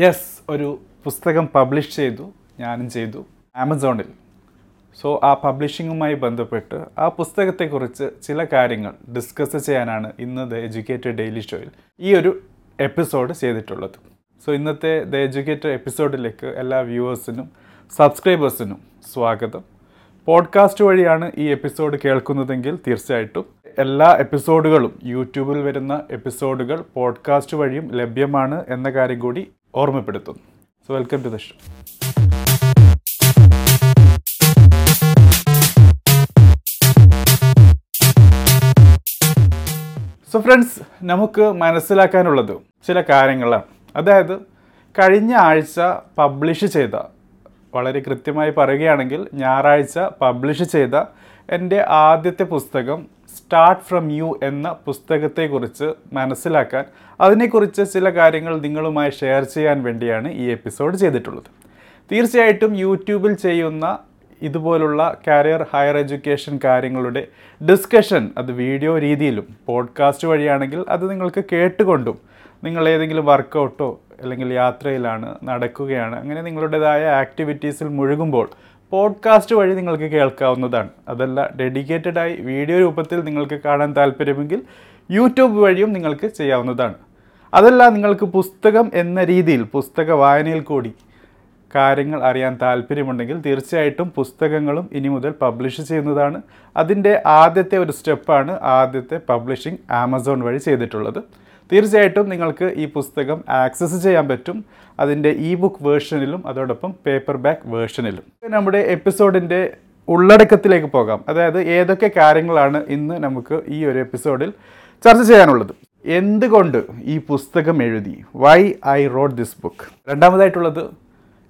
Yes ഒരു പുസ്തകം publish ചെയ്തു ഞാനും ചെയ്തു ആമസോണിൽ. സോ ആ പബ്ലിഷിങ്ങുമായി ബന്ധപ്പെട്ട് ആ പുസ്തകത്തെക്കുറിച്ച് ചില കാര്യങ്ങൾ ഡിസ്കസ് ചെയ്യാനാണ് ഇന്ന് ദ എഡ്യൂക്കേറ്റഡ് ഡെയിലി ഷോയിൽ ഈ ഒരു എപ്പിസോഡ് ചെയ്തിട്ടുള്ളത്. സോ ഇന്നത്തെ ദ എഡ്യൂക്കേറ്റഡ് എപ്പിസോഡിലേക്ക് എല്ലാ വ്യൂവേഴ്സിനും സബ്സ്ക്രൈബേഴ്സിനും സ്വാഗതം. പോഡ്കാസ്റ്റ് വഴിയാണ് ഈ എപ്പിസോഡ് കേൾക്കുന്നതെങ്കിൽ തീർച്ചയായിട്ടും എല്ലാ എപ്പിസോഡുകളും യൂട്യൂബിൽ വരുന്ന എപ്പിസോഡുകൾ പോഡ്കാസ്റ്റ് വഴിയും ലഭ്യമാണ് എന്ന കാര്യം കൂടി ഓർമ്മപ്പെടുത്തുന്നു. So welcome to the show so friends നമുക്ക് മനസ്സിലാക്കാനുള്ളത് ചില കാര്യങ്ങളാണ്. അതായത് കഴിഞ്ഞ ആഴ്ച പബ്ലിഷ് ചെയ്ത വളരെ കൃത്യമായി പറയുകയാണെങ്കിൽ ഞായറാഴ്ച പബ്ലിഷ് ചെയ്ത എന്റെ ആദ്യത്തെ പുസ്തകം സ്റ്റാർട്ട് ഫ്രം യു എന്ന പുസ്തകത്തെക്കുറിച്ച് മനസ്സിലാക്കാൻ അതിനെക്കുറിച്ച് ചില കാര്യങ്ങൾ നിങ്ങളുമായി ഷെയർ ചെയ്യാൻ വേണ്ടിയാണ് ഈ എപ്പിസോഡ് ചെയ്തിട്ടുള്ളത്. തീർച്ചയായിട്ടും യൂട്യൂബിൽ ചെയ്യുന്ന ഇതുപോലുള്ള കരിയർ ഹയർ എഡ്യൂക്കേഷൻ കാര്യങ്ങളുടെ ഡിസ്കഷൻ അത് വീഡിയോ രീതിയിലും പോഡ്കാസ്റ്റ് വഴിയാണെങ്കിൽ അത് നിങ്ങൾക്ക് കേട്ടുകൊണ്ടും നിങ്ങൾ ഏതെങ്കിലും വർക്കൗട്ടോ അല്ലെങ്കിൽ യാത്രയിലാണ് നടക്കുകയാണ് അങ്ങനെ നിങ്ങളുടേതായ ആക്ടിവിറ്റീസിൽ മുഴുകുമ്പോൾ പോഡ്കാസ്റ്റ് വഴി നിങ്ങൾക്ക് കേൾക്കാവുന്നതാണ്. അതല്ല ഡെഡിക്കേറ്റഡായി വീഡിയോ രൂപത്തിൽ നിങ്ങൾക്ക് കാണാൻ താല്പര്യമെങ്കിൽ യൂട്യൂബ് വഴിയും നിങ്ങൾക്ക് ചെയ്യാവുന്നതാണ്. അതല്ല നിങ്ങൾക്ക് പുസ്തകം എന്ന രീതിയിൽ പുസ്തക വായനയിൽ കൂടി കാര്യങ്ങൾ അറിയാൻ താല്പര്യമുണ്ടെങ്കിൽ തീർച്ചയായിട്ടും പുസ്തകങ്ങളും ഇനി മുതൽ പബ്ലിഷ് ചെയ്യുന്നതാണ്. അതിന്റെ ആദ്യത്തെ ഒരു സ്റ്റെപ്പാണ് ആദ്യത്തെ പബ്ലിഷിംഗ് ആമസോൺ വഴി ചെയ്തിട്ടുള്ളത്. തീർച്ചയായിട്ടും നിങ്ങൾക്ക് ഈ പുസ്തകം ആക്സസ് ചെയ്യാൻ പറ്റും. അതിന്റെ ഇ ബുക്ക് വേർഷനിലും അതോടൊപ്പം പേപ്പർ ബാക്ക് വേർഷനിലും നമ്മുടെ എപ്പിസോഡിന്റെ ഉള്ളടക്കത്തിലേക്ക് പോകാം. അതായത് ഏതൊക്കെ കാര്യങ്ങളാണ് ഇന്ന് നമുക്ക് ഈ ഒരു എപ്പിസോഡിൽ ചർച്ച ചെയ്യാനുള്ളത്. എന്തുകൊണ്ട് ഈ പുസ്തകം എഴുതി? Why I wrote this book രണ്ടാമതായിട്ടുള്ളത്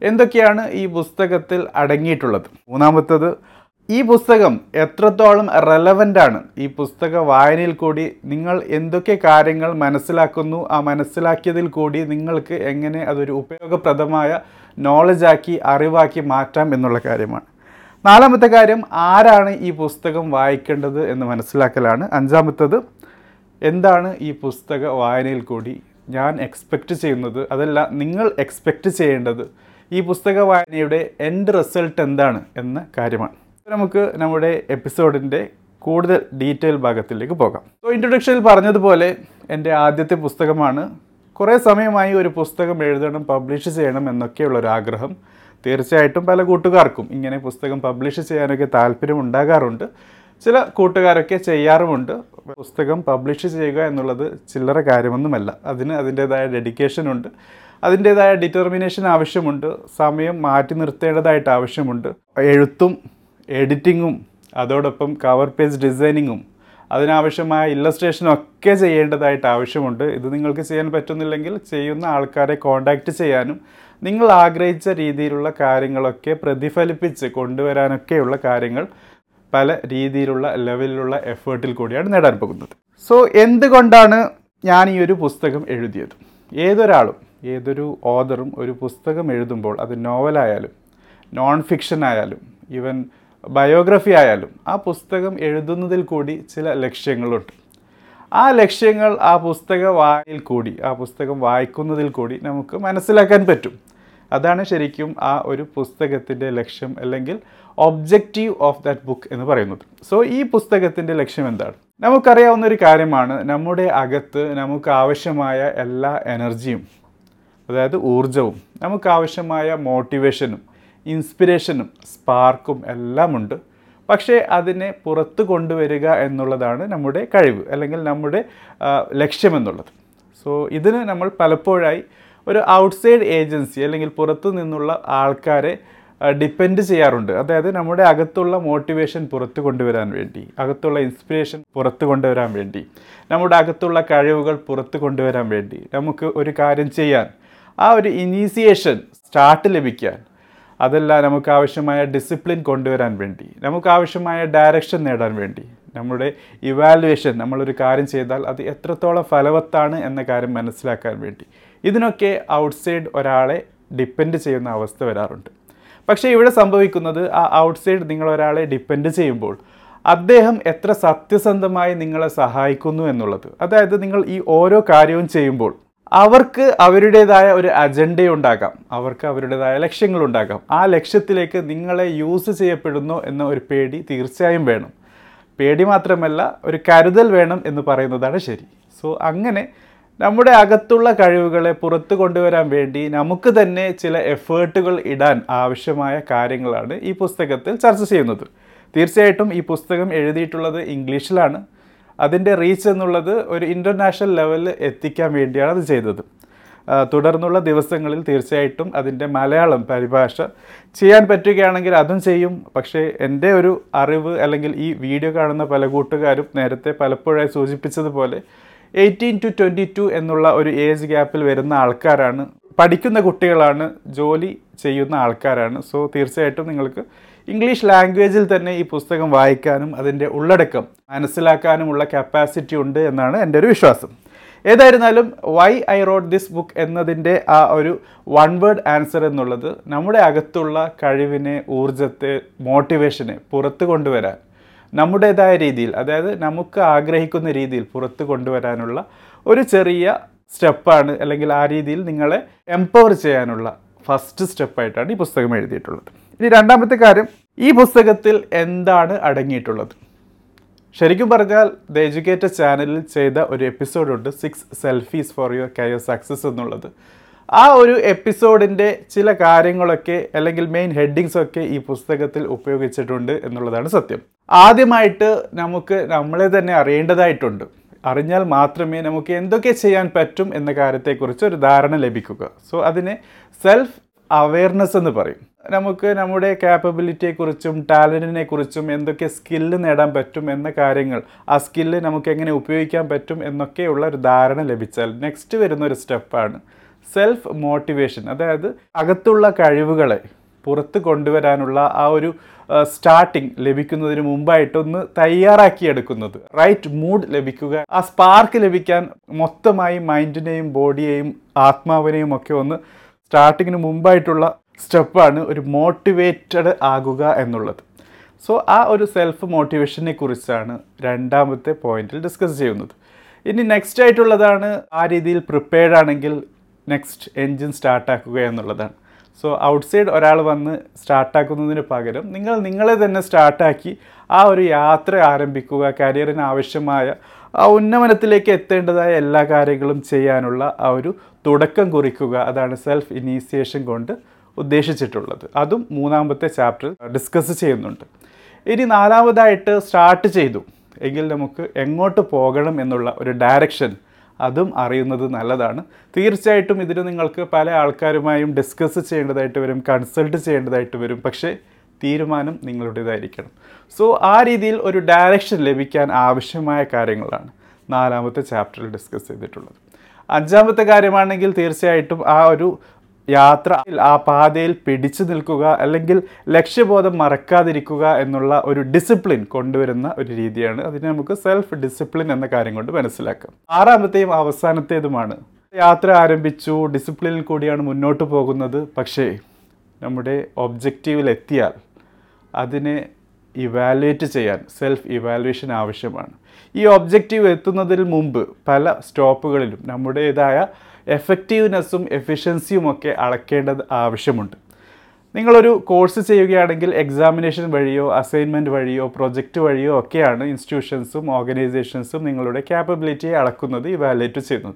എന്തൊക്കെയാണ് ഈ പുസ്തകത്തിൽ അടങ്ങിയിട്ടുള്ളത്? മൂന്നാമത്തത് ഈ പുസ്തകം എത്രത്തോളം റെലവന്റ് ആണ്? ഈ പുസ്തക വായനയിൽ കൂടി നിങ്ങൾ എന്തൊക്കെ കാര്യങ്ങൾ മനസ്സിലാക്കുന്നു? ആ മനസ്സിലാക്കിയതിൽ കൂടി നിങ്ങൾക്ക് എങ്ങനെ അതൊരു ഉപയോഗപ്രദമായ നോളജാക്കി അറിവാക്കി മാറ്റാം എന്നുള്ള കാര്യമാണ്. നാലാമത്തെ കാര്യം ആരാണ് ഈ പുസ്തകം വായിക്കേണ്ടത് എന്ന് മനസ്സിലാക്കലാണ്. അഞ്ചാമത്തത് എന്താണ് ഈ പുസ്തക വായനയിൽ കൂടി ഞാൻ എക്സ്പെക്റ്റ് ചെയ്യുന്നത്? അതല്ല നിങ്ങൾ എക്സ്പെക്റ്റ് ചെയ്യേണ്ടത് ഈ പുസ്തക വായനയുടെ എൻഡ് റിസൾട്ട് എന്താണ് എന്ന കാര്യമാണ്. നമുക്ക് നമ്മുടെ എപ്പിസോഡിന്റെ കൂടുതൽ ഡീറ്റെയിൽ ഭാഗത്തിലേക്ക് പോകാം. സോ ഇൻട്രൊഡക്ഷനിൽ പറഞ്ഞതുപോലെ എന്റെ ആദ്യത്തെ പുസ്തകമാണ്. കുറേ സമയമായി ഒരു പുസ്തകം എഴുതണം പബ്ലിഷ് ചെയ്യണം എന്നൊക്കെയുള്ള ഒരു ആഗ്രഹം. തീർച്ചയായിട്ടും പല കൂട്ടുകാർക്കും ഇങ്ങനെ പുസ്തകം പബ്ലിഷ് ചെയ്യാനൊക്കെ താല്പര്യം ഉണ്ടാകാറുണ്ട്. ചില കൂട്ടുകാരൊക്കെ ചെയ്യാറുമുണ്ട്. പുസ്തകം പബ്ലിഷ് ചെയ്യുക എന്നുള്ളത് ചില്ലറ കാര്യമൊന്നുമല്ല. അതിന് അതിന്റേതായ ഡെഡിക്കേഷനുണ്ട് അതിന്റേതായ ഡിറ്റർമിനേഷൻ ആവശ്യമുണ്ട്. സമയം മാറ്റി നിർത്തേണ്ടതായിട്ട് ആവശ്യമുണ്ട്. എഴുത്തും എഡിറ്റിങ്ങും അതോടൊപ്പം കവർ പേജ് ഡിസൈനിങ്ങും അതിനാവശ്യമായ ഇല്ലസ്ട്രേഷനും ഒക്കെ ചെയ്യേണ്ടതായിട്ട് ആവശ്യമുണ്ട്. ഇത് നിങ്ങൾക്ക് ചെയ്യാൻ പറ്റുന്നില്ലെങ്കിൽ ചെയ്യുന്ന ആൾക്കാരെ കോണ്ടാക്റ്റ് ചെയ്യാനും നിങ്ങൾ ആഗ്രഹിച്ച രീതിയിലുള്ള കാര്യങ്ങളൊക്കെ പ്രതിഫലിപ്പിച്ച് കൊണ്ടുവരാനൊക്കെയുള്ള കാര്യങ്ങൾ പല രീതിയിലുള്ള ലെവലിലുള്ള എഫേർട്ടിൽ കൂടിയാണ് നേടാൻ പോകുന്നത്. സോ എന്തുകൊണ്ടാണ് ഞാൻ ഈ ഒരു പുസ്തകം എഴുതിയത്? ഏതൊരാളും ഏതൊരു ഓതറും ഒരു പുസ്തകം എഴുതുമ്പോൾ അത് നോവലായാലും നോൺ ഫിക്ഷൻ ആയാലും ഈവൻ ബയോഗ്രഫി ആയാലും ആ പുസ്തകം എഴുതുന്നതിൽ കൂടി ചില ലക്ഷ്യങ്ങളുണ്ട്. ആ ലക്ഷ്യങ്ങൾ ആ പുസ്തക വായിൽ കൂടി ആ പുസ്തകം വായിക്കുന്നതിൽ കൂടി നമുക്ക് മനസ്സിലാക്കാൻ പറ്റും. അതാണ് ശരിക്കും ആ ഒരു പുസ്തകത്തിന്റെ ലക്ഷ്യം അല്ലെങ്കിൽ ഒബ്ജക്റ്റീവ് ഓഫ് ദാറ്റ് ബുക്ക് എന്ന് പറയുന്നത്. സോ ഈ പുസ്തകത്തിന്റെ ലക്ഷ്യം എന്താണ്? നമുക്കറിയാവുന്ന ഒരു കാര്യമാണ് നമ്മുടെ അകത്ത് നമുക്ക് ആവശ്യമായ എല്ലാ എനർജിയും അതായത് ഊർജവും നമുക്ക് ആവശ്യമായ മോട്ടിവേഷനും ഇൻസ്പിരേഷനും സ്പാർക്കും എല്ലാം ഉണ്ട് പക്ഷേ അതിനെ പുറത്ത് കൊണ്ടുവരിക എന്നുള്ളതാണ് നമ്മുടെ കഴിവ് അല്ലെങ്കിൽ നമ്മുടെ ലക്ഷ്യമെന്നുള്ളത്. സോ ഇതിന് നമ്മൾ പലപ്പോഴായി ഒരു ഔട്ട്സൈഡ് ഏജൻസി അല്ലെങ്കിൽ പുറത്തു നിന്നുള്ള ആൾക്കാരെ ഡിപ്പെൻഡ് ചെയ്യാറുണ്ട്. അതായത് നമ്മുടെ അകത്തുള്ള മോട്ടിവേഷൻ പുറത്തു കൊണ്ടുവരാൻ വേണ്ടി അകത്തുള്ള ഇൻസ്പിറേഷൻ പുറത്തു കൊണ്ടുവരാൻ വേണ്ടി നമ്മുടെ അകത്തുള്ള കഴിവുകൾ പുറത്തു കൊണ്ടുവരാൻ വേണ്ടി നമുക്ക് ഒരു കാര്യം ചെയ്യാൻ ആ ഒരു ഇനീസിയേഷൻ സ്റ്റാർട്ട് ലഭിക്കാൻ അതല്ല നമുക്ക് ആവശ്യമായ ഡിസിപ്ലിൻ കൊണ്ടുവരാൻ വേണ്ടി നമുക്ക് ആവശ്യമായ ഡയറക്ഷൻ നേടാൻ വേണ്ടി. നമ്മുടെ ഇവാലുവേഷൻ നമ്മളൊരു കാര്യം ചെയ്താൽ അത് എത്രത്തോളം ഫലവത്താണ് എന്ന കാര്യം മനസ്സിലാക്കാൻ വേണ്ടി. ഇതിനൊക്കെ ഔട്ട്സൈഡ് ഒരാളെ ഡിപ്പെൻഡ് ചെയ്യുന്ന അവസ്ഥ വരാറുണ്ട്. പക്ഷേ ഇവിടെ സംഭവിക്കുന്നത് ആ ഔട്ട്സൈഡ് നിങ്ങൾ ഒരാളെ ഡിപ്പെൻഡ് ചെയ്യുമ്പോൾ അദ്ദേഹം എത്ര സത്യസന്ധമായി നിങ്ങളെ സഹായിക്കുന്നു എന്നുള്ളത്. അതായത് നിങ്ങൾ ഈ ഓരോ കാര്യവും ചെയ്യുമ്പോൾ അവർക്ക് അവരുടേതായ ഒരു അജണ്ട ഉണ്ടാക്കാം. അവർക്ക് അവരുടേതായ ലക്ഷ്യങ്ങൾ ഉണ്ടാക്കാം ആ ലക്ഷ്യത്തിലേക്ക് നിങ്ങളെ യൂസ് ചെയ്യപ്പെടുന്നു എന്ന ഒരു പേടി തീർച്ചയായും വേണം. പേടി മാത്രമല്ല ഒരു കരുതൽ വേണം എന്ന് പറയുന്നതാണ് ശരി. സോ അങ്ങനെ നമ്മുടെ അകത്തുള്ള കഴിവുകളെ പുറത്തു കൊണ്ടുവരാൻ വേണ്ടി നമുക്ക് തന്നെ ചില എഫേർട്ടുകൾ ഇടാൻ ആവശ്യമായ കാര്യങ്ങളാണ് ഈ പുസ്തകത്തിൽ ചർച്ച ചെയ്യുന്നത്. തീർച്ചയായിട്ടും ഈ പുസ്തകം എഴുതിയിട്ടുള്ളത് ഇംഗ്ലീഷിലാണ്. അതിന്റെ റീച്ച് എന്നുള്ളത് ഒരു ഇന്റർനാഷണൽ ലെവലിൽ എത്തിക്കാൻ വേണ്ടിയാണ് അത് ചെയ്തത്. തുടർന്നുള്ള ദിവസങ്ങളിൽ തീർച്ചയായിട്ടും അതിന്റെ മലയാളം പരിഭാഷ ചെയ്യാൻ പറ്റുകയാണെങ്കിൽ അതും ചെയ്യും. പക്ഷേ എന്റെ ഒരു അറിവ് അല്ലെങ്കിൽ ഈ വീഡിയോ കാണുന്ന പല കൂട്ടുകാരും നേരത്തെ പലപ്പോഴായി സൂചിപ്പിച്ചതുപോലെ എയ്റ്റീൻ ടു ട്വന്റി ടു എന്നുള്ള ഒരു ഏജ് ഗ്യാപ്പിൽ വരുന്ന ആൾക്കാരാണ് പഠിക്കുന്ന കുട്ടികളാണ് ജോലി ചെയ്യുന്ന ആൾക്കാരാണ്. സോ തീർച്ചയായിട്ടും നിങ്ങൾക്ക് ഇംഗ്ലീഷ് ലാംഗ്വേജിൽ തന്നെ ഈ പുസ്തകം വായിക്കാനും അതിന്റെ ഉള്ളടക്കം മനസ്സിലാക്കാനുമുള്ള കപ്പാസിറ്റി ഉണ്ട് എന്നാണ് എന്റെ ഒരു വിശ്വാസം. ഏതായിരുന്നാലും why I wrote this book എന്നതിന്റെ ആ ഒരു വൺ വേർഡ് ആൻസർ എന്നുള്ളത് നമ്മുടെ അകത്തുള്ള കഴിവിനെ ഊർജത്തെ മോട്ടിവേഷനെ പുറത്ത് കൊണ്ടുവരാൻ നമ്മുടേതായ രീതിയിൽ അതായത് നമുക്ക് ആഗ്രഹിക്കുന്ന രീതിയിൽ പുറത്ത് കൊണ്ടുവരാനുള്ള ഒരു ചെറിയ സ്റ്റെപ്പാണ് അല്ലെങ്കിൽ ആ രീതിയിൽ നിങ്ങളെ എംപവർ ചെയ്യാനുള്ള ഫസ്റ്റ് സ്റ്റെപ്പായിട്ടാണ് ഈ പുസ്തകം എഴുതിയിട്ടുള്ളത്. ഇനി രണ്ടാമത്തെ കാര്യം ഈ പുസ്തകത്തിൽ എന്താണ് അടങ്ങിയിട്ടുള്ളത്? ശരിക്കും പറഞ്ഞാൽ ദ എജ്യൂക്കേറ്റഡ് ചാനലിൽ ചെയ്ത ഒരു എപ്പിസോഡുണ്ട് six selfies for your career success എന്നുള്ളത്. ആ ഒരു എപ്പിസോഡിന്റെ ചില കാര്യങ്ങളൊക്കെ അല്ലെങ്കിൽ മെയിൻ ഹെഡിങ്സ് ഒക്കെ ഈ പുസ്തകത്തിൽ ഉപയോഗിച്ചിട്ടുണ്ട് എന്നുള്ളതാണ് സത്യം. ആദ്യമായിട്ട് നമുക്ക് നമ്മളെ തന്നെ അറിയേണ്ടതായിട്ടുണ്ട്. അറിഞ്ഞാൽ മാത്രമേ നമുക്ക് എന്തൊക്കെ ചെയ്യാൻ പറ്റും എന്ന കാര്യത്തെക്കുറിച്ച് ഒരു ധാരണ ലഭിക്കുക. സോ അതിനെ സെൽഫ് അവയർനെസ് എന്ന് പറയും. നമുക്ക് നമ്മുടെ ക്യാപ്പബിലിറ്റിയെക്കുറിച്ചും ടാലന്റിനെ കുറിച്ചും എന്തൊക്കെ സ്കില്ല് നേടാൻ പറ്റും എന്ന കാര്യങ്ങൾ ആ സ്കില്ല് നമുക്ക് എങ്ങനെ ഉപയോഗിക്കാൻ പറ്റും എന്നൊക്കെയുള്ള ഒരു ധാരണ ലഭിച്ചാൽ നെക്സ്റ്റ് വരുന്ന ഒരു സ്റ്റെപ്പാണ് സെൽഫ് മോട്ടിവേഷൻ അതായത് അകത്തുള്ള കഴിവുകളെ പുറത്ത് കൊണ്ടുവരാനുള്ള ആ ഒരു സ്റ്റാർട്ടിങ് ലഭിക്കുന്നതിന് മുമ്പായിട്ടൊന്ന് തയ്യാറാക്കിയെടുക്കുന്നത്. റൈറ്റ് മൂഡ് ലഭിക്കുക ആ സ്പാർക്ക് ലഭിക്കാൻ മൊത്തമായി മൈൻഡിനെയും ബോഡിയെയും ആത്മാവിനെയും ഒക്കെ ഒന്ന് സ്റ്റാർട്ടിങ്ങിന് മുമ്പായിട്ടുള്ള സ്റ്റെപ്പാണ് ഒരു മോട്ടിവേറ്റഡ് ആകുക എന്നുള്ളത്. സോ ആ ഒരു സെൽഫ് മോട്ടിവേഷനെ കുറിച്ചാണ് രണ്ടാമത്തെ പോയിന്റിൽ ഡിസ്കസ് ചെയ്യുന്നത്. ഇനി നെക്സ്റ്റ് ആയിട്ടുള്ളതാണ് ആ രീതിയിൽ പ്രിപ്പയർഡ് ആണെങ്കിൽ നെക്സ്റ്റ് എൻജിൻ സ്റ്റാർട്ടാക്കുക എന്നുള്ളതാണ്. സോ ഔട്ട്സൈഡ് ഒരാൾ വന്ന് സ്റ്റാർട്ടാക്കുന്നതിന് പകരം നിങ്ങൾ നിങ്ങളെ തന്നെ സ്റ്റാർട്ടാക്കി ആ ഒരു യാത്ര ആരംഭിക്കുക കരിയറിന് ആവശ്യമായ ആ ഉന്നമനത്തിലേക്ക് എത്തേണ്ടതായ എല്ലാ കാര്യങ്ങളും ചെയ്യാനുള്ള ആ ഒരു തുടക്കം കുറിക്കുക അതാണ് സെൽഫ് ഇനീസിയേഷൻ കൊണ്ട് ഉദ്ദേശിച്ചിട്ടുള്ളത്. അതും മൂന്നാമത്തെ ചാപ്റ്ററിൽ ഡിസ്കസ് ചെയ്യുന്നുണ്ട്. ഇനി നാലാമതായിട്ട് സ്റ്റാർട്ട് ചെയ്തു. എങ്കിൽ നമുക്ക് എങ്ങോട്ട് പോകണം എന്നുള്ള ഒരു ഡയറക്ഷൻ അതും അറിയുന്നത് നല്ലതാണ്. തീർച്ചയായിട്ടും ഇതിന് നിങ്ങൾക്ക് പല ആൾക്കാരുമായും ഡിസ്കസ് ചെയ്യേണ്ടതായിട്ട് വരും കൺസൾട്ട് ചെയ്യേണ്ടതായിട്ട് വരും. പക്ഷേ തീരുമാനം നിങ്ങളുടേതായിരിക്കണം. സോ ആ രീതിയിൽ ഒരു ഡയറക്ഷൻ ലഭിക്കാൻ ആവശ്യമായ കാര്യങ്ങളാണ് നാലാമത്തെ ചാപ്റ്ററിൽ ഡിസ്കസ് ചെയ്തിട്ടുള്ളത്. അഞ്ചാമത്തെ കാര്യമാണെങ്കിൽ തീർച്ചയായിട്ടും ആ ഒരു യാത്ര ആ പാതയിൽ പിടിച്ചു നിൽക്കുക അല്ലെങ്കിൽ ലക്ഷ്യബോധം മറക്കാതിരിക്കുക എന്നുള്ള ഒരു ഡിസിപ്ലിൻ കൊണ്ടുവരുന്ന ഒരു രീതിയാണ്. അതിനെ നമുക്ക് സെൽഫ് ഡിസിപ്ലിൻ എന്ന കാര്യം കൊണ്ട് മനസ്സിലാക്കാം. ആറാമത്തെയും അവസാനത്തേതുമാണ്. യാത്ര ആരംഭിച്ചു ഡിസിപ്ലിനിൽ കൂടിയാണ് മുന്നോട്ട് പോകുന്നത്. പക്ഷേ നമ്മുടെ ഒബ്ജക്റ്റീവിൽ എത്തിയാൽ അതിനെ ഇവാലുവേറ്റ് ചെയ്യാൻ സെൽഫ് ഇവാലുവേഷൻ ആവശ്യമാണ്. ഈ ഒബ്ജക്റ്റീവ് എത്തുന്നതിന് മുമ്പ് പല സ്റ്റോപ്പുകളിലും നമ്മുടേതായ എഫക്റ്റീവ്നെസ്സും എഫിഷ്യൻസിയും ഒക്കെ അളക്കേണ്ടത് ആവശ്യമുണ്ട്. നിങ്ങളൊരു കോഴ്സ് ചെയ്യുകയാണെങ്കിൽ എക്സാമിനേഷൻ വഴിയോ അസൈൻമെന്റ് വഴിയോ പ്രൊജക്റ്റ് വഴിയോ ഒക്കെയാണ് ഇൻസ്റ്റിറ്റ്യൂഷൻസും ഓർഗനൈസേഷൻസും നിങ്ങളുടെ ക്യാപ്പബിലിറ്റിയെ അളക്കുന്നത് ഇവാലുവേറ്റ് ചെയ്യുന്നത്.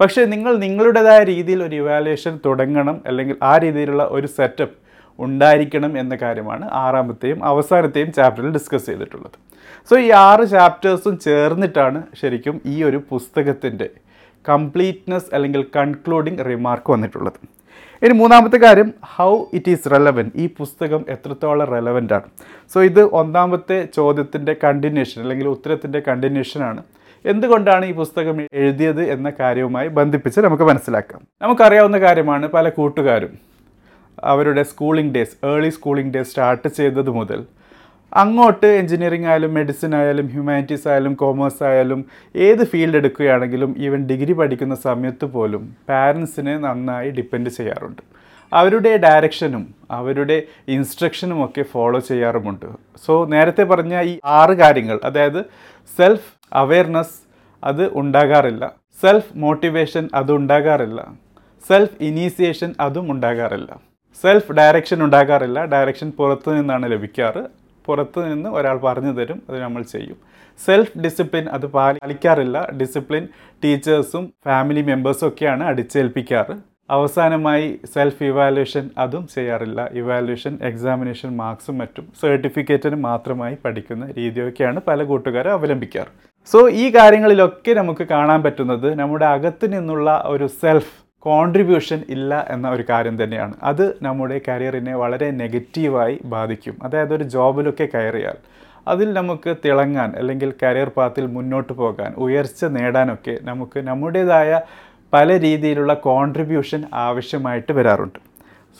പക്ഷേ നിങ്ങൾ നിങ്ങളുടേതായ രീതിയിൽ ഒരു ഇവാലുവേഷൻ തുടങ്ങണം അല്ലെങ്കിൽ ആ രീതിയിലുള്ള ഒരു സെറ്റപ്പ് ഉണ്ടായിരിക്കണം എന്ന കാര്യമാണ് ആറാമത്തെയും അവസാനത്തെയും ചാപ്റ്ററിൽ ഡിസ്കസ് ചെയ്തിട്ടുള്ളത്. സോ ഈ ആറ് ചാപ്റ്റേഴ്സും ചേർന്നിട്ടാണ് ശരിക്കും ഈ ഒരു പുസ്തകത്തിന്റെ കംപ്ലീറ്റ്നെസ് അല്ലെങ്കിൽ കൺക്ലൂഡിങ് റിമാർക്ക് വന്നിട്ടുള്ളത്. ഇനി മൂന്നാമത്തെ കാര്യം ഹൗ ഇറ്റ് ഈസ് റെലവന്റ് ഈ പുസ്തകം എത്രത്തോളം റെലവന്റ് ആണ്? സോ ഇത് ഒന്നാമത്തെ ചോദ്യത്തിന്റെ കണ്ടിന്യൂഷൻ അല്ലെങ്കിൽ ഉത്തരത്തിന്റെ കണ്ടിന്യൂഷനാണ് എന്തുകൊണ്ടാണ് ഈ പുസ്തകം എഴുതിയത് എന്ന കാര്യവുമായി ബന്ധിപ്പിച്ച് നമുക്ക് മനസ്സിലാക്കാം. നമുക്കറിയാവുന്ന കാര്യമാണ് പല കൂട്ടുകാരും അവരുടെ schooling days early schooling days start ചെയ്തത് മുതൽ. അങ്ങോട്ട് എഞ്ചിനീയറിംഗ് ആയാലും മെഡിസിൻ ആയാലും ഹ്യൂമാനിറ്റീസ് ആയാലും കോമേഴ്സ് ആയാലും ഏത് ഫീൽഡ് എടുക്കുകയാണെങ്കിലും ഈവൻ ഡിഗ്രി പഠിക്കുന്ന സമയത്ത് പോലും പാരൻസിനെ നന്നായി ഡിപ്പെൻഡ് ചെയ്യാറുണ്ട്. അവരുടെ ഡയറക്ഷനും അവരുടെ ഇൻസ്ട്രക്ഷനും ഒക്കെ ഫോളോ ചെയ്യാറുമുണ്ട്. സോ നേരത്തെ പറഞ്ഞ ഈ ആറ് കാര്യങ്ങൾ അതായത് സെൽഫ് അവെയർനെസ് അത് ഉണ്ടാകാറില്ല സെൽഫ് മോട്ടിവേഷൻ അത് ഉണ്ടാകാറില്ല സെൽഫ് ഇനീസിയേഷൻ അതും ഉണ്ടാകാറില്ല. സെൽഫ് ഡയറക്ഷൻ ഉണ്ടാകാറില്ല. ഡയറക്ഷൻ പുറത്തു നിന്നാണ് ലഭിക്കാറ്. പുറത്തു നിന്ന് ഒരാൾ പറഞ്ഞു തരും അത് നമ്മൾ ചെയ്യും. സെൽഫ് ഡിസിപ്ലിൻ അത് പാലിക്കാറില്ല. ഡിസിപ്ലിൻ ടീച്ചേഴ്സും ഫാമിലി മെമ്പേഴ്സും ഒക്കെയാണ് അടിച്ചേൽപ്പിക്കാറ്. അവസാനമായി സെൽഫ് ഇവാലുവേഷൻ അതും ചെയ്യാറില്ല. ഇവാലുവേഷൻ എക്സാമിനേഷൻ മാർക്സും മറ്റും സർട്ടിഫിക്കറ്റിന് മാത്രമായി പഠിക്കുന്ന രീതിയൊക്കെയാണ് പല കൂട്ടുകാരും അവലംബിക്കാറ്. സോ ഈ കാര്യങ്ങളിലൊക്കെ നമുക്ക് കാണാൻ പറ്റുന്നത് നമ്മുടെ അകത്ത് നിന്നുള്ള ഒരു സെൽഫ് കോൺട്രിബ്യൂഷൻ ഇല്ല എന്ന ഒരു കാര്യം തന്നെയാണ്. അത് നമ്മുടെ കരിയറിനെ വളരെ നെഗറ്റീവായി ബാധിക്കും. അതായത് ഒരു ജോബിലൊക്കെ കയറിയാൽ അതിൽ നമുക്ക് തിളങ്ങാൻ അല്ലെങ്കിൽ കരിയർ പാത്തിൽ മുന്നോട്ട് പോകാൻ ഉയർച്ച നേടാനൊക്കെ നമുക്ക് നമ്മുടേതായ പല രീതിയിലുള്ള കോൺട്രിബ്യൂഷൻ ആവശ്യമായിട്ട് വരാറുണ്ട്.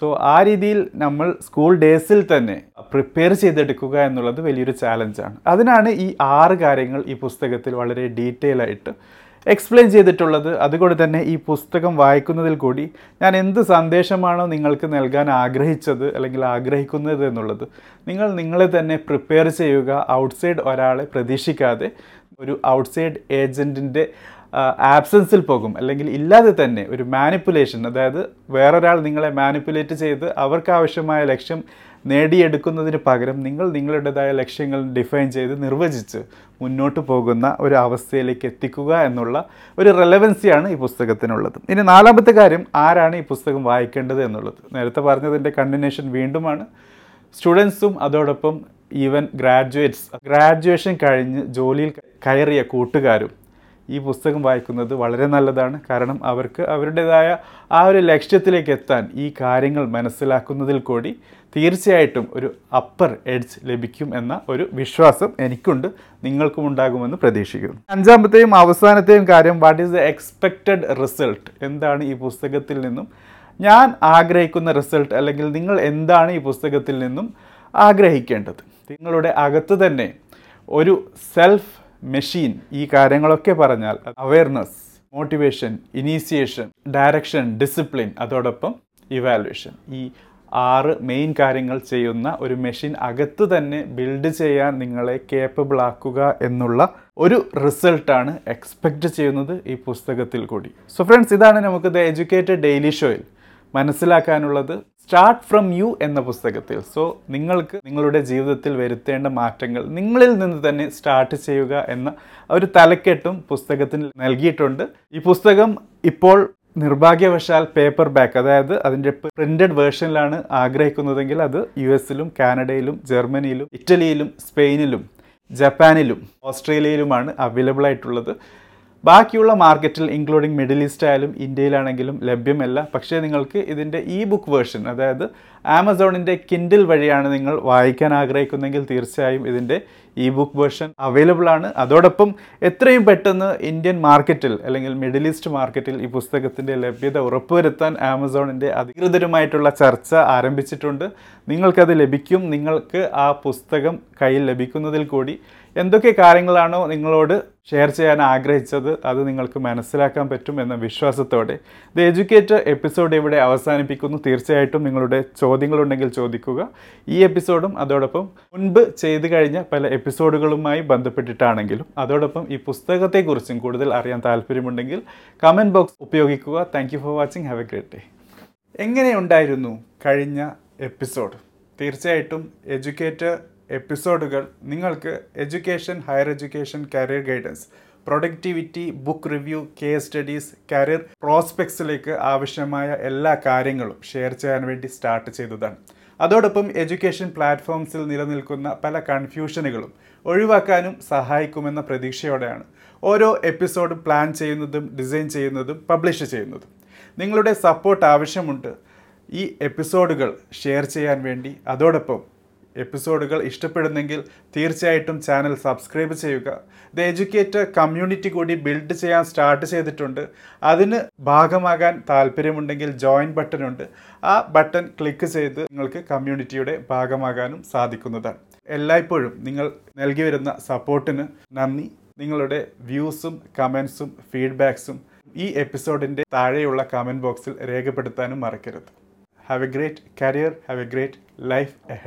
സോ ആ രീതിയിൽ നമ്മൾ സ്കൂൾ ഡേയ്സിൽ തന്നെ പ്രിപ്പയർ ചെയ്തെടുക്കുക എന്നുള്ളത് വലിയൊരു ചാലഞ്ചാണ് അതിനാണ് ഈ ആറ് കാര്യങ്ങൾ ഈ പുസ്തകത്തിൽ വളരെ ഡീറ്റെയിൽ ആയിട്ട് എക്സ്പ്ലെയിൻ ചെയ്തിട്ടുള്ളത്. അതുകൊണ്ട് തന്നെ ഈ പുസ്തകം വായിക്കുന്നതിൽ കൂടി ഞാൻ എന്ത് സന്ദേശമാണോ നിങ്ങൾക്ക് നൽകാൻ ആഗ്രഹിച്ചത് അല്ലെങ്കിൽ ആഗ്രഹിക്കുന്നത് എന്നുള്ളത് നിങ്ങൾ നിങ്ങളെ തന്നെ പ്രിപ്പയർ ചെയ്യുക. ഔട്ട്സൈഡ് ഒരാളെ പ്രതീക്ഷിക്കാതെ ഒരു ഔട്ട്സൈഡ് ഏജന്റിന്റെ ആബ്സൻസിൽ പോകും. അല്ലെങ്കിൽ ഇല്ലാതെ തന്നെ ഒരു മാനിപ്പുലേഷൻ അതായത് വേറൊരാൾ നിങ്ങളെ മാനിപ്പുലേറ്റ് ചെയ്ത് അവർക്ക് ആവശ്യമായ ലക്ഷ്യം നേടിയെടുക്കുന്നതിന് പകരം നിങ്ങൾ നിങ്ങളുടേതായ ലക്ഷ്യങ്ങൾ ഡിഫൈൻ ചെയ്ത് നിർവചിച്ച് മുന്നോട്ട് പോകുന്ന ഒരു അവസ്ഥയിലേക്ക് എത്തിക്കുക എന്നുള്ള ഒരു റെലവൻസിയാണ് ഈ പുസ്തകത്തിനുള്ളത്. ഇനി നാലാമത്തെ കാര്യം ആരാണ് ഈ പുസ്തകം വായിക്കേണ്ടത് എന്നുള്ളത്. നേരത്തെ പറഞ്ഞതിന്റെ കണ്ടിന്യൂഷൻ വീണ്ടുമാണ്. സ്റ്റുഡൻസും അതോടൊപ്പം ഈവൻ ഗ്രാജുവേറ്റ്സ് ഗ്രാജുവേഷൻ കഴിഞ്ഞ് ജോലിയിൽ കയറിയ കൂട്ടുകാരും ഈ പുസ്തകം വായിക്കുന്നത് വളരെ നല്ലതാണ്. കാരണം അവർക്ക് അവരുടേതായ ആ ഒരു ലക്ഷ്യത്തിലേക്ക് എത്താൻ ഈ കാര്യങ്ങൾ മനസ്സിലാക്കുന്നതിൽ കൂടി തീർച്ചയായിട്ടും ഒരു അപ്പർ എഡ്ജ് ലഭിക്കും എന്ന ഒരു വിശ്വാസം എനിക്കുണ്ട്. നിങ്ങൾക്കും ഉണ്ടാകുമെന്ന് പ്രതീക്ഷിക്കുന്നു. അഞ്ചാമത്തെയും അവസാനത്തെയും കാര്യം what is the expected result എന്താണ് ഈ പുസ്തകത്തിൽ നിന്നും? ഞാൻ ആഗ്രഹിക്കുന്ന റിസൾട്ട് അല്ലെങ്കിൽ നിങ്ങൾ എന്താണ് ഈ പുസ്തകത്തിൽ നിന്നും ആഗ്രഹിക്കേണ്ടത്? നിങ്ങളുടെ അകത്ത് തന്നെ ഒരു സെൽഫ് മെഷീൻ ഈ കാര്യങ്ങളൊക്കെ പറഞ്ഞാൽ awareness motivation initiation direction discipline അതോടൊപ്പം ഇവാലുവേഷൻ ഈ ആറ് മെയിൻ കാര്യങ്ങൾ ചെയ്യുന്ന ഒരു മെഷീൻ അകത്ത് തന്നെ ബിൽഡ് ചെയ്യാൻ നിങ്ങളെ കേപ്പബിൾ ആക്കുക എന്നുള്ള ഒരു റിസൾട്ടാണ് എക്സ്പെക്റ്റ് ചെയ്യുന്നത് ഈ പുസ്തകത്തിൽ കൂടി. സോ ഫ്രണ്ട്സ് ഇതാണ് നമുക്ക് ദ എഡ്യൂക്കേറ്റഡ് ഡെയിലി ഷോയിൽ മനസ്സിലാക്കാനുള്ളത് സ്റ്റാർട്ട് ഫ്രം യു എന്ന പുസ്തകത്തിൽ. സോ നിങ്ങൾക്ക് നിങ്ങളുടെ ജീവിതത്തിൽ വരുത്തേണ്ട മാറ്റങ്ങൾ നിങ്ങളിൽ നിന്ന് തന്നെ സ്റ്റാർട്ട് ചെയ്യുക എന്ന ഒരു തലക്കെട്ടും പുസ്തകത്തിന് നൽകിയിട്ടുണ്ട്. ഈ പുസ്തകം ഇപ്പോൾ നിർഭാഗ്യവശാൽ പേപ്പർ ബാക്ക് അതായത് അതിന്റെ പ്രിന്റഡ് വേർഷനിലാണ് ആഗ്രഹിക്കുന്നതെങ്കിൽ അത് യു എസിലും കാനഡയിലും ജർമ്മനിയിലും ഇറ്റലിയിലും സ്പെയിനിലും ജപ്പാനിലും ഓസ്ട്രേലിയയിലുമാണ് അവൈലബിൾ ആയിട്ടുള്ളത്. ബാക്കിയുള്ള മാർക്കറ്റിൽ ഇൻക്ലൂഡിങ് മിഡിൽ ഈസ്റ്റ് ആയാലും ഇന്ത്യയിലാണെങ്കിലും ലഭ്യമല്ല. പക്ഷേ നിങ്ങൾക്ക് ഇതിന്റെ ഇ ബുക്ക് വേർഷൻ അതായത് ആമസോണിന്റെ കിൻഡിൽ വഴിയാണ് നിങ്ങൾ വായിക്കാൻ ആഗ്രഹിക്കുന്നെങ്കിൽ തീർച്ചയായും ഇതിന്റെ ഇ ബുക്ക് വേർഷൻ അവൈലബിൾ ആണ്. അതോടൊപ്പം എത്രയും പെട്ടെന്ന് ഇന്ത്യൻ മാർക്കറ്റിൽ അല്ലെങ്കിൽ മിഡിൽ ഈസ്റ്റ് മാർക്കറ്റിൽ ഈ പുസ്തകത്തിന്റെ ലഭ്യത ഉറപ്പുവരുത്താൻ ആമസോണിന്റെ അധികൃതരുമായിട്ടുള്ള ചർച്ച ആരംഭിച്ചിട്ടുണ്ട്. നിങ്ങൾക്കത് ലഭിക്കും. നിങ്ങൾക്ക് ആ പുസ്തകം കയ്യിൽ ലഭിക്കുന്നതിൽ കൂടി എന്തൊക്കെ കാര്യങ്ങളാണോ നിങ്ങളോട് ഷെയർ ചെയ്യാൻ ആഗ്രഹിച്ചത് അത് നിങ്ങൾക്ക് മനസ്സിലാക്കാൻ പറ്റും എന്ന വിശ്വാസത്തോടെ. ദ എഡ്യൂക്കേറ്റർ എപ്പിസോഡ് ഇവിടെ അവസാനിപ്പിക്കുന്നു. തീർച്ചയായിട്ടും നിങ്ങളുടെ ചോദ്യങ്ങളുണ്ടെങ്കിൽ ചോദിക്കുക. ഈ എപ്പിസോഡും അതോടൊപ്പം മുൻപ് ചെയ്തു കഴിഞ്ഞ പല എപ്പിസോഡുകളുമായി ബന്ധപ്പെട്ടിട്ടാണെങ്കിലും അതോടൊപ്പം ഈ പുസ്തകത്തെക്കുറിച്ചും കൂടുതൽ അറിയാൻ താല്പര്യമുണ്ടെങ്കിൽ കമന്റ് ബോക്സ് ഉപയോഗിക്കുക. Thank for watching have a great day എങ്ങനെയുണ്ടായിരുന്നു കഴിഞ്ഞ എപ്പിസോഡ്? തീർച്ചയായിട്ടും എഡ്യൂക്കേറ്റർ എപ്പിസോഡുകൾ നിങ്ങൾക്ക് education higher education career guidance productivity book review case studies career പ്രോസ്പെക്ട്സിലേക്ക് ആവശ്യമായ എല്ലാ കാര്യങ്ങളും ഷെയർ ചെയ്യാൻ വേണ്ടി സ്റ്റാർട്ട് ചെയ്തതാണ്. അതോടൊപ്പം എഡ്യൂക്കേഷൻ പ്ലാറ്റ്ഫോംസിൽ നിലനിൽക്കുന്ന പല കൺഫ്യൂഷനുകളും ഒഴിവാക്കാനും സഹായിക്കുമെന്ന പ്രതീക്ഷയോടെയാണ് ഓരോ എപ്പിസോഡും പ്ലാൻ ചെയ്യുന്നതും ഡിസൈൻ ചെയ്യുന്നതും പബ്ലിഷ് ചെയ്യുന്നതും. നിങ്ങളുടെ സപ്പോർട്ട് ആവശ്യമുണ്ട് ഈ എപ്പിസോഡുകൾ ഷെയർ ചെയ്യാൻ വേണ്ടി. അതോടൊപ്പം എപ്പിസോഡുകൾ ഇഷ്ടപ്പെടുന്നെങ്കിൽ തീർച്ചയായിട്ടും ചാനൽ സബ്സ്ക്രൈബ് ചെയ്യുക. ദ എജ്യൂക്കേറ്റർ കമ്മ്യൂണിറ്റി കൂടി ബിൽഡ് ചെയ്യാൻ സ്റ്റാർട്ട് ചെയ്തിട്ടുണ്ട്. അതിന് ഭാഗമാകാൻ താല്പര്യമുണ്ടെങ്കിൽ ജോയിൻ ബട്ടൺ ഉണ്ട്. ആ ബട്ടൺ ക്ലിക്ക് ചെയ്ത് നിങ്ങൾക്ക് കമ്മ്യൂണിറ്റിയുടെ ഭാഗമാകാനും സാധിക്കുന്നതാണ്. എല്ലായ്പ്പോഴും നിങ്ങൾ നൽകി വരുന്ന സപ്പോർട്ടിന് നന്ദി. നിങ്ങളുടെ വ്യൂസും കമൻസും ഫീഡ്ബാക്സും ഈ എപ്പിസോഡിന്റെ താഴെയുള്ള കമന്റ് ബോക്സിൽ രേഖപ്പെടുത്താനും മറക്കരുത്. Have a great career have a great life ahead